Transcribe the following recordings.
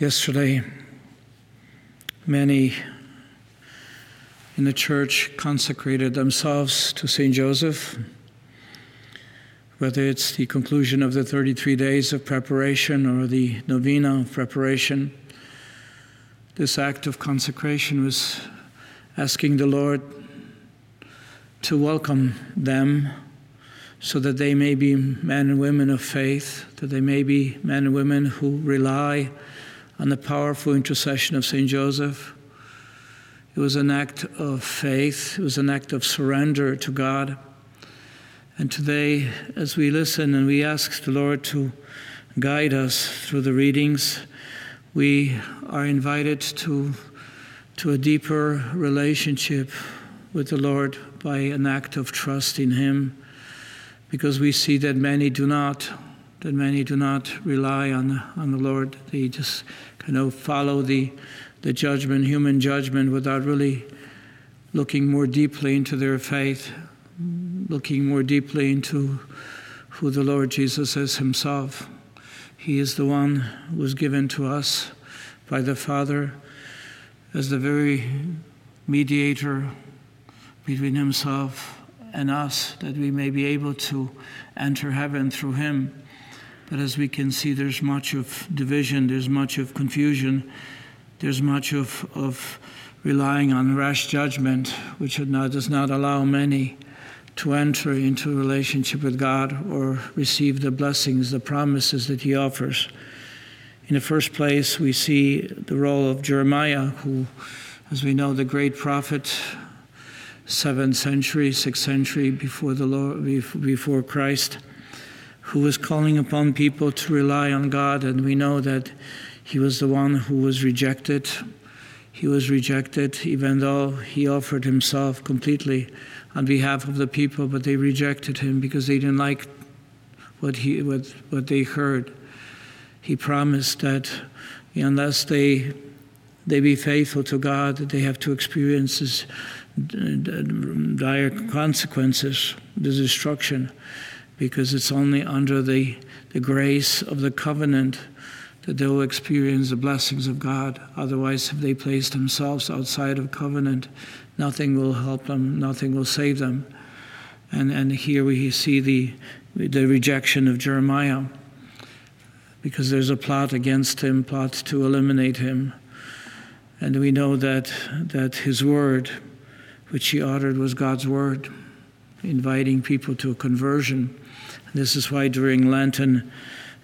Yesterday, many in the church consecrated themselves to St. Joseph, whether it's the conclusion of the 33 days of preparation or the novena of preparation. This act of consecration was asking the Lord to welcome them so that they may be men and women of faith, that they may be men and women who rely on the powerful intercession of St. Joseph. It was an act of faith, it was an act of surrender to God. And today, as we listen and we ask the Lord to guide us through the readings, we are invited to, to a deeper relationship with the Lord by an act of trust in Him, because we see that many do not, that many do not rely on, on the Lord. They just kind know, follow the, the judgment, human judgment, without really looking more deeply into their faith, looking more deeply into who the Lord Jesus is Himself. He is the one who was given to us by the Father as the very mediator between Himself and us, that we may be able to enter heaven through Him. But as we can see, there's much of division, there's much of confusion, there's much of, of relying on rash judgment, which not, does not allow many to enter into a relationship with God or receive the blessings, the promises that He offers. In the first place, we see the role of Jeremiah, who, as we know, the great prophet, seventh century, sixth century before the Lord, before Christ who was calling upon people to rely on God, and we know that he was the one who was rejected. He was rejected even though he offered himself completely on behalf of the people, but they rejected him because they didn't like what, he, what, what they heard. He promised that unless they, they be faithful to God, they have to experience this uh, dire consequences, the destruction because it's only under the, the grace of the covenant that they will experience the blessings of God. Otherwise, if they place themselves outside of covenant, nothing will help them, nothing will save them. And, and here we see the, the rejection of Jeremiah because there's a plot against him, plot to eliminate him. And we know that, that his word, which he uttered, was God's word, inviting people to a conversion. This is why during Lenten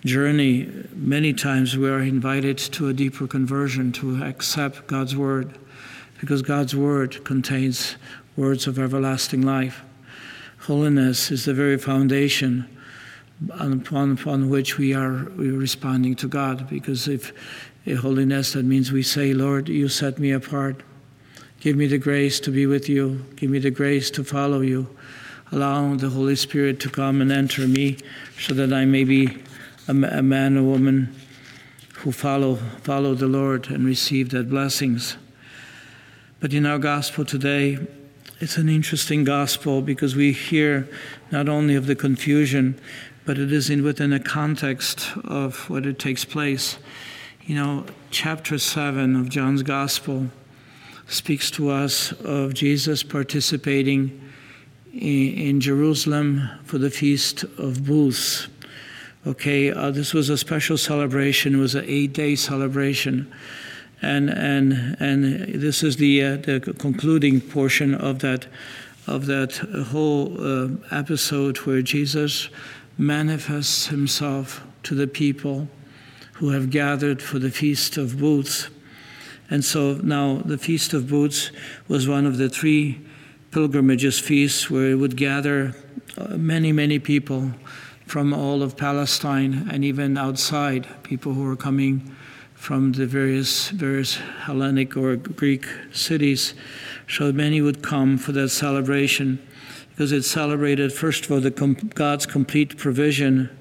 journey, many times we are invited to a deeper conversion, to accept God's word, because God's word contains words of everlasting life. Holiness is the very foundation upon, upon which we are, we are responding to God, because if holiness, that means we say, Lord, you set me apart. Give me the grace to be with you. Give me the grace to follow you allow the Holy Spirit to come and enter me so that I may be a, a man or woman who follow, follow the Lord and receive that blessings. But in our gospel today, it's an interesting gospel because we hear not only of the confusion, but it is in, within a context of what it takes place. You know, chapter 7 of John's gospel speaks to us of Jesus participating in Jerusalem for the Feast of Booths. Okay, uh, this was a special celebration. It was an eight-day celebration, and and and this is the uh, the concluding portion of that of that whole uh, episode where Jesus manifests himself to the people who have gathered for the Feast of Booths. And so now the Feast of Booths was one of the three pilgrimages feasts where it would gather uh, many, many people from all of Palestine and even outside, people who were coming from the various various Hellenic or Greek cities. So many would come for that celebration because it celebrated, first of all, the com- God's complete provision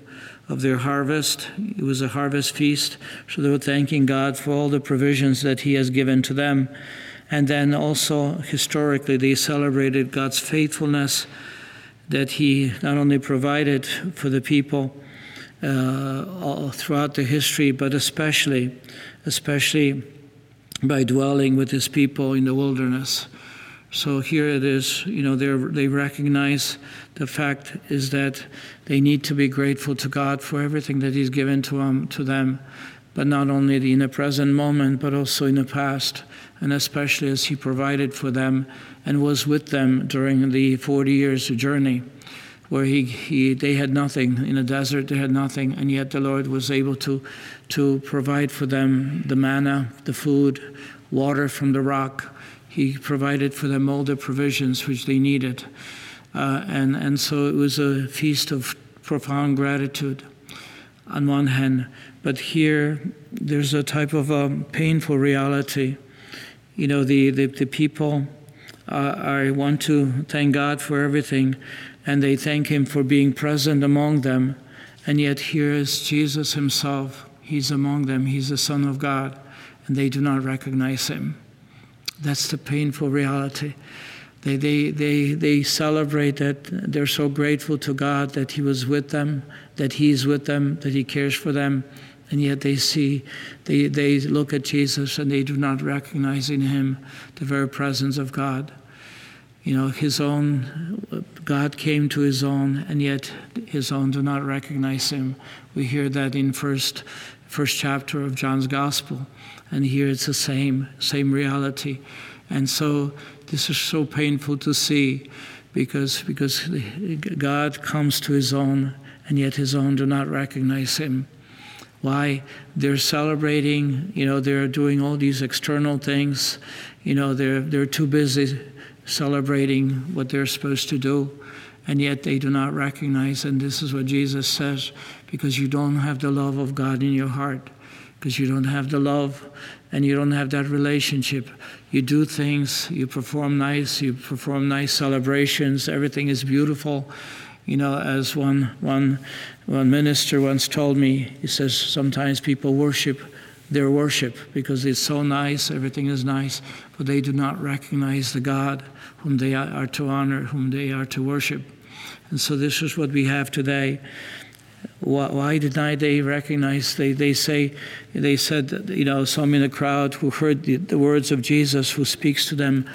of their harvest. It was a harvest feast, so they were thanking God for all the provisions that He has given to them. And then also, historically, they celebrated God's faithfulness that He not only provided for the people uh, throughout the history, but especially, especially by dwelling with his people in the wilderness. So here it is, you know, they recognize the fact is that they need to be grateful to God for everything that He's given to, um, to them, but not only in the present moment, but also in the past, and especially as He provided for them and was with them during the 40 years of journey where he, he, they had nothing. In the desert, they had nothing, and yet the Lord was able to, to provide for them the manna, the food, water from the rock. He provided for them all the provisions which they needed. Uh, and, and so it was a feast of profound gratitude on one hand. But here, there's a type of a painful reality. You know, the, the, the people uh, I want to thank God for everything, and they thank Him for being present among them. And yet, here is Jesus Himself. He's among them, He's the Son of God, and they do not recognize Him. That's the painful reality. They, they, they, they celebrate that they're so grateful to God that He was with them, that He's with them, that He cares for them. And yet they see, they, they look at Jesus and they do not recognize in Him the very presence of God. You know, His own, God came to His own, and yet His own do not recognize Him. We hear that in first, first chapter of John's Gospel. And here it's the same, same reality. And so this is so painful to see because, because God comes to his own, and yet his own do not recognize him. Why? They're celebrating, you know, they're doing all these external things, you know, they're, they're too busy celebrating what they're supposed to do, and yet they do not recognize. And this is what Jesus says because you don't have the love of God in your heart, because you don't have the love and you don't have that relationship. You do things, you perform nice, you perform nice celebrations, everything is beautiful. You know, as one, one, one minister once told me, he says sometimes people worship their worship because it's so nice, everything is nice, but they do not recognize the God whom they are to honor, whom they are to worship. And so this is what we have today. Why did not they recognize? They, they say, they said, you know, some in the crowd who heard the, the words of Jesus, who speaks to them,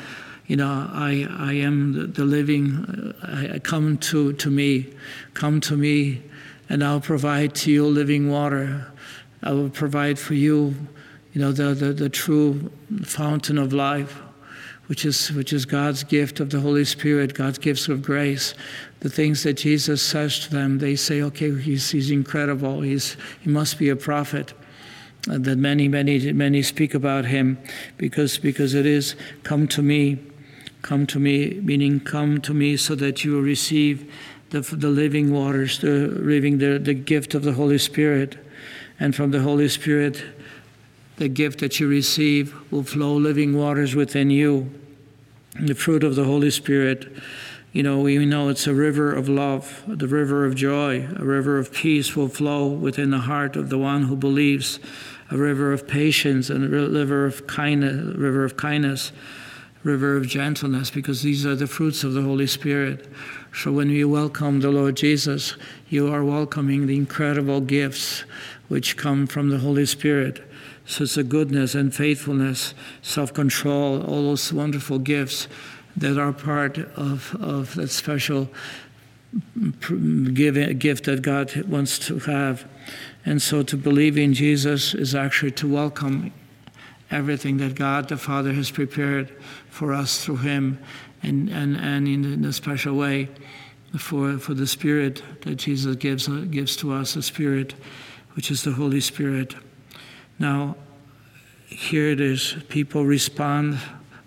you know, I, I am the, the living, I, I come to, to me, come to me, and I'll provide to you living water. I will provide for you, you know, the, the, the true fountain of life which is, which is God's gift of the Holy Spirit, God's gifts of grace. The things that Jesus says to them, they say, okay, he's, he's incredible. He's, he must be a prophet. Uh, that many, many, many speak about him because, because it is, come to me, come to me, meaning come to me so that you will receive the, the living waters, the living, the, the gift of the Holy Spirit. And from the Holy Spirit, the gift that you receive will flow living waters within you. The fruit of the Holy Spirit, you know, we know it's a river of love, the river of joy, a river of peace will flow within the heart of the one who believes, a river of patience and a river of kindness, river of kindness, river of gentleness, because these are the fruits of the Holy Spirit. So when we welcome the Lord Jesus, you are welcoming the incredible gifts which come from the Holy Spirit. So it's goodness and faithfulness, self control, all those wonderful gifts that are part of, of that special gift that God wants to have. And so to believe in Jesus is actually to welcome everything that God the Father has prepared for us through Him and, and, and in, a special way for, for the Spirit that Jesus gives, uh, gives to us, the Spirit, which is the Holy Spirit. Now, here it is. People respond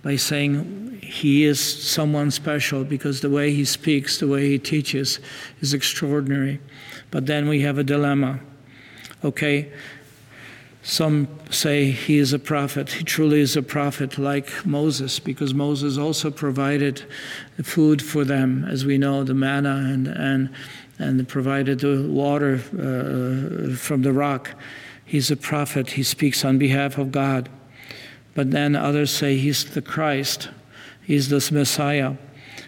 by saying he is someone special because the way he speaks, the way he teaches is extraordinary. But then we have a dilemma. Okay, some say he is a prophet. He truly is a prophet like Moses because Moses also provided food for them, as we know, the manna and, and, and provided the water uh, from the rock. He's a prophet, he speaks on behalf of God. But then others say he's the Christ, he's the Messiah.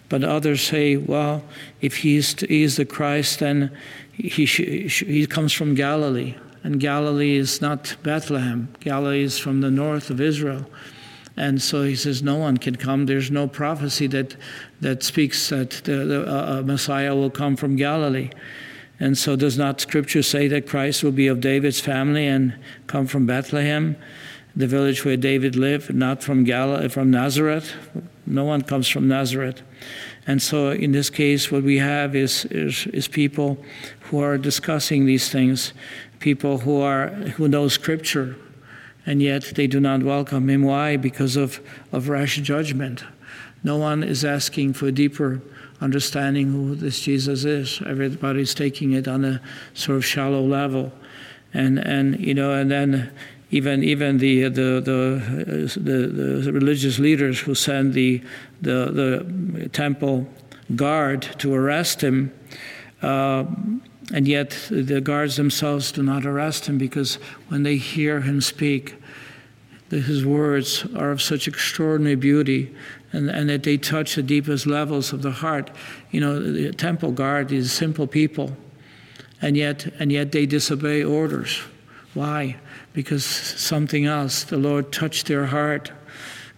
But others say, well, if he's, he's the Christ, then he, he comes from Galilee, and Galilee is not Bethlehem. Galilee is from the north of Israel. And so he says, no one can come. There's no prophecy that, that speaks that the, the uh, Messiah will come from Galilee. And so, does not Scripture say that Christ will be of David's family and come from Bethlehem, the village where David lived, not from Galilee, from Nazareth? No one comes from Nazareth. And so, in this case, what we have is, is, is people who are discussing these things, people who are who know Scripture, and yet they do not welcome him. Why? Because of, of rash judgment. No one is asking for a deeper understanding who this Jesus is. Everybody's taking it on a sort of shallow level. And, and you know, and then even even the the the, the, the religious leaders who send the, the the temple guard to arrest him, uh, and yet the guards themselves do not arrest him because when they hear him speak, his words are of such extraordinary beauty and, and that they touch the deepest levels of the heart. You know, the temple guard is simple people, and yet, and yet they disobey orders. Why? Because something else, the Lord touched their heart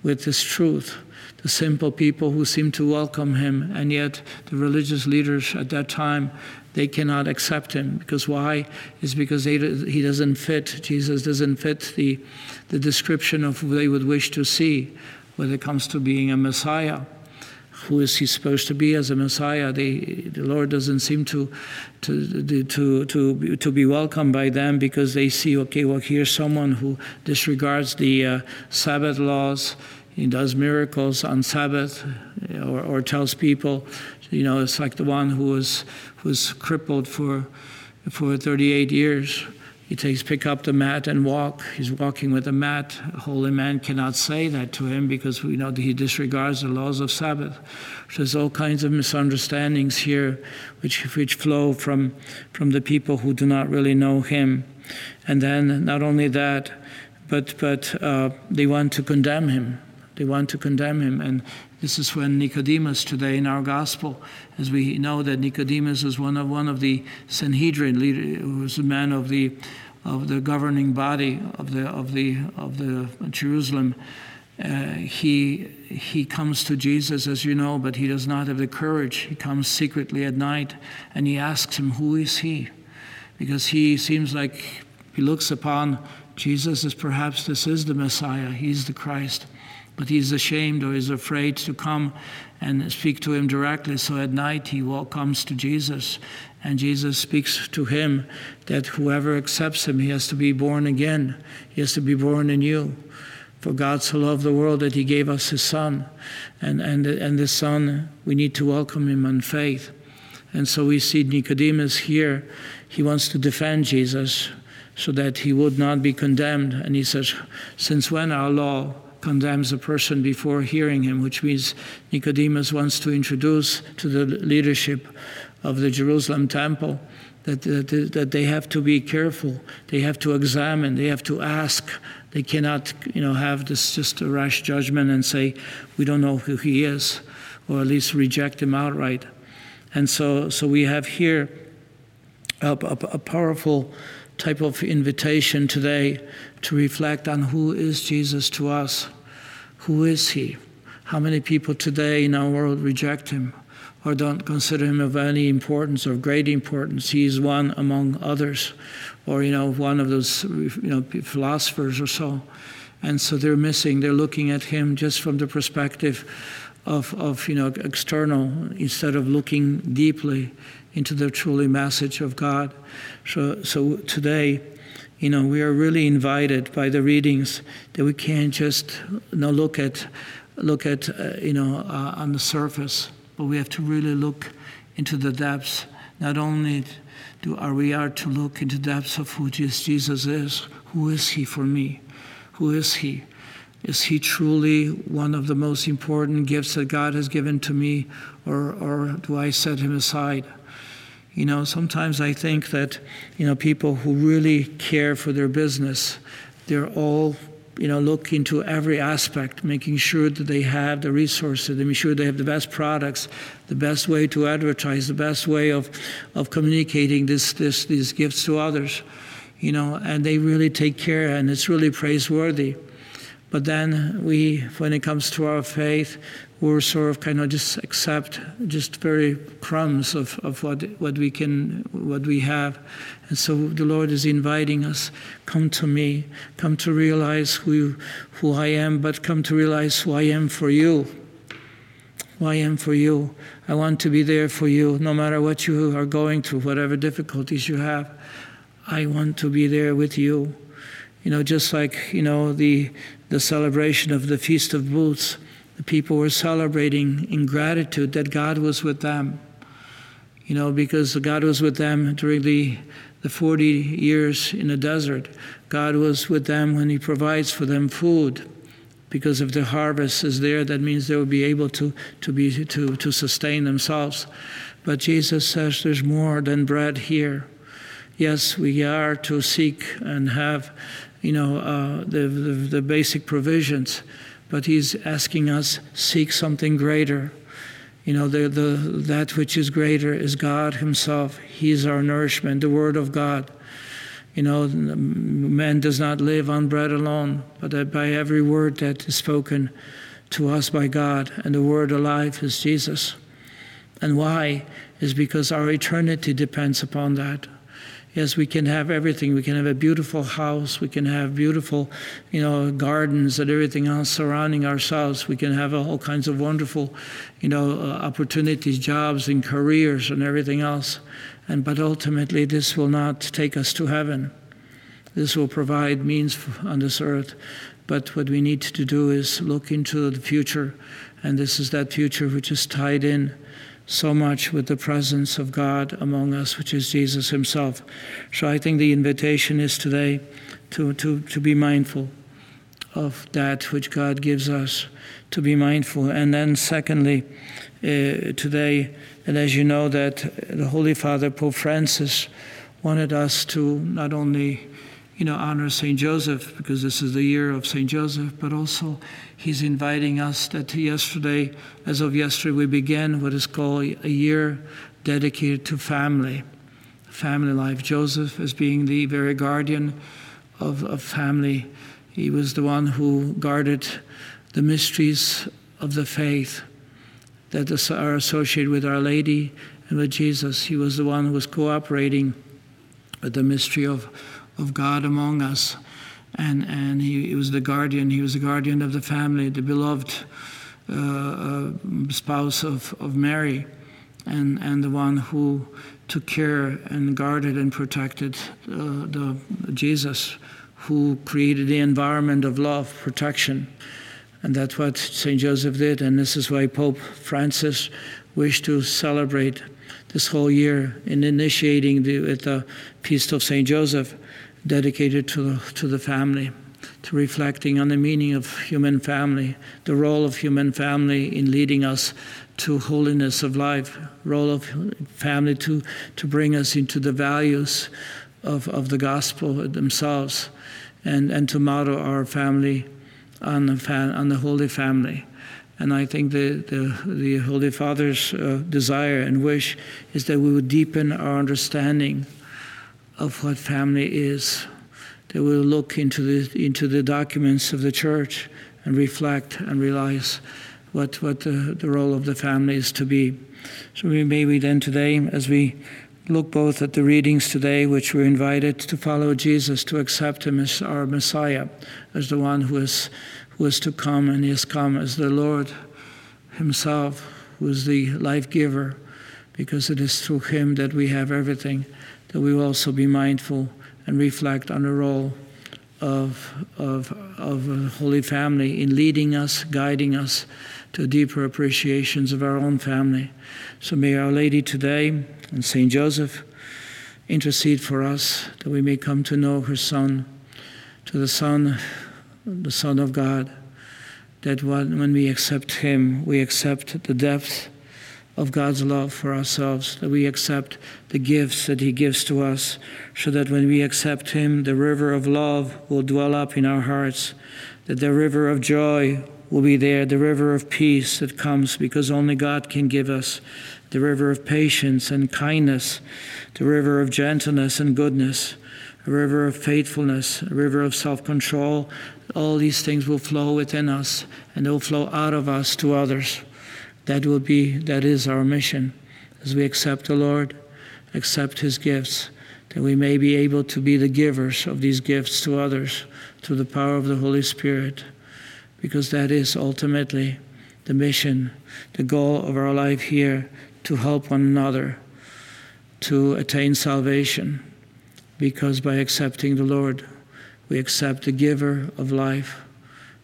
with this truth. The simple people who seem to welcome him, and yet the religious leaders at that time they cannot accept him because why is because they, he doesn't fit jesus doesn't fit the, the description of who they would wish to see when it comes to being a Messiah. Who is he supposed to be as a Messiah? They, the Lord doesn't seem to, to, to, to, to be welcomed by them because they see, okay, well, here's someone who disregards the uh, Sabbath laws, he does miracles on Sabbath, or, or tells people, you know, it's like the one who was, was crippled for, for 38 years he takes, pick up the mat and walk. He's walking with a mat. A holy man cannot say that to him because we know that he disregards the laws of Sabbath. There's all kinds of misunderstandings here which, which flow from, from the people who do not really know him. And then not only that, but, but uh, they want to condemn him. They want to condemn him. And this is when Nicodemus today in our gospel, as we know that Nicodemus is one of one of the Sanhedrin leader, who was a man of the of the governing body of the of the of the Jerusalem. Uh, he he comes to Jesus, as you know, but he does not have the courage. He comes secretly at night, and he asks him, "Who is he?" Because he seems like he looks upon Jesus as perhaps this is the Messiah. He's the Christ but he's ashamed or is afraid to come and speak to him directly. So at night he comes to Jesus, and Jesus speaks to him that whoever accepts him, he has to be born again. He has to be born anew. For God so loved the world that he gave us his Son. And, and, and the Son, we need to welcome him in faith. And so we see Nicodemus here. He wants to defend Jesus so that he would not be condemned. And he says, Since when our law condemns a person before hearing him, which means Nicodemus wants to introduce to the leadership of the Jerusalem temple that, that, that they have to be careful, they have to examine, they have to ask. They cannot, you know, have this just a rash judgment and say, we don't know who he is, or at least reject him outright. And so, so we have here a, a, a powerful type of invitation today to reflect on who is Jesus to us. Who is he? How many people today in our world reject him or don't consider him of any importance or great importance? He is one among others, or you know, one of those you know philosophers or so. And so they're missing, they're looking at him just from the perspective of, of you know external instead of looking deeply into the truly message of God. So so today you know, we are really invited by the readings that we can't just you know, look at, look at uh, you know, uh, on the surface, but we have to really look into the depths. Not only do are we are to look into the depths of who Jesus is. Who is He for me? Who is He? Is He truly one of the most important gifts that God has given to me, or, or do I set Him aside? You know, sometimes I think that, you know, people who really care for their business, they're all you know, look into every aspect, making sure that they have the resources, making sure they have the best products, the best way to advertise, the best way of, of communicating this, this, these gifts to others, you know, and they really take care, and it's really praiseworthy. But then we, when it comes to our faith, we're sort of kind of just accept just very crumbs of, of what, what we can, what we have. And so the Lord is inviting us, come to me, come to realize who, who I am, but come to realize who I am for you. Who I am for you. I want to be there for you, no matter what you are going through, whatever difficulties you have. I want to be there with you. You know, just like, you know, the, the celebration of the Feast of Booths the people were celebrating in gratitude that God was with them. You know, because God was with them during the, the 40 years in the desert. God was with them when He provides for them food. Because if the harvest is there, that means they will be able to, to, be, to, to sustain themselves. But Jesus says there's more than bread here. Yes, we are to seek and have, you know, uh, the, the, the basic provisions but he's asking us seek something greater. You know, the, the, that which is greater is God Himself. He is our nourishment, the Word of God. You know, man does not live on bread alone, but by every word that is spoken to us by God. And the Word alive is Jesus. And why? Is because our eternity depends upon that. Yes, we can have everything. We can have a beautiful house. We can have beautiful, you know, gardens and everything else surrounding ourselves. We can have all kinds of wonderful, you know, uh, opportunities, jobs, and careers and everything else. And but ultimately, this will not take us to heaven. This will provide means on this earth. But what we need to do is look into the future, and this is that future which is tied in so much with the presence of God among us, which is Jesus Himself. So I think the invitation is today to, to, to be mindful of that which God gives us, to be mindful. And then, secondly, uh, today, and as you know, that the Holy Father, Pope Francis, wanted us to not only you know, honor St. Joseph because this is the year of St. Joseph, but also he's inviting us that yesterday, as of yesterday, we began what is called a year dedicated to family, family life. Joseph, as being the very guardian of, of family, he was the one who guarded the mysteries of the faith that are associated with Our Lady and with Jesus. He was the one who was cooperating with the mystery of of God among us. And, and he, he was the guardian, he was the guardian of the family, the beloved uh, uh, spouse of, of Mary, and, and the one who took care and guarded and protected uh, the Jesus, who created the environment of love, protection. And that's what St. Joseph did, and this is why Pope Francis wished to celebrate this whole year in initiating the, the Feast of St. Joseph dedicated to the, to the family, to reflecting on the meaning of human family, the role of human family in leading us to holiness of life, role of family to, to bring us into the values of, of the gospel themselves, and, and to model our family on the, fa- on the Holy Family. And I think the, the, the Holy Father's uh, desire and wish is that we would deepen our understanding of what family is. That we'll look into the, into the documents of the church and reflect and realize what, what the, the role of the family is to be. So we may maybe then today, as we look both at the readings today, which we're invited to follow Jesus, to accept him as our Messiah, as the one who is, who is to come, and has come as the Lord himself, who is the life giver, because it is through him that we have everything that we will also be mindful and reflect on the role of, of, of a Holy Family in leading us, guiding us to deeper appreciations of our own family. So may Our Lady today and Saint Joseph intercede for us that we may come to know her Son, to the Son, the Son of God, that when we accept Him, we accept the depth of God's love for ourselves, that we accept the gifts that He gives to us, so that when we accept Him, the river of love will dwell up in our hearts, that the river of joy will be there, the river of peace that comes because only God can give us, the river of patience and kindness, the river of gentleness and goodness, a river of faithfulness, a river of self control. All these things will flow within us and they'll flow out of us to others. That will be, that is our mission. As we accept the Lord, accept His gifts, that we may be able to be the givers of these gifts to others through the power of the Holy Spirit, because that is ultimately the mission, the goal of our life here to help one another to attain salvation, because by accepting the Lord, we accept the giver of life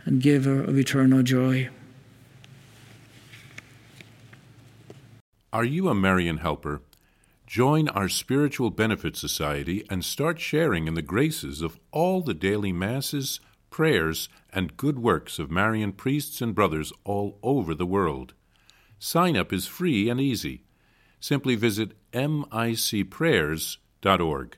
and giver of eternal joy. Are you a Marian helper? Join our Spiritual Benefit Society and start sharing in the graces of all the daily masses, prayers, and good works of Marian priests and brothers all over the world. Sign up is free and easy. Simply visit micprayers.org.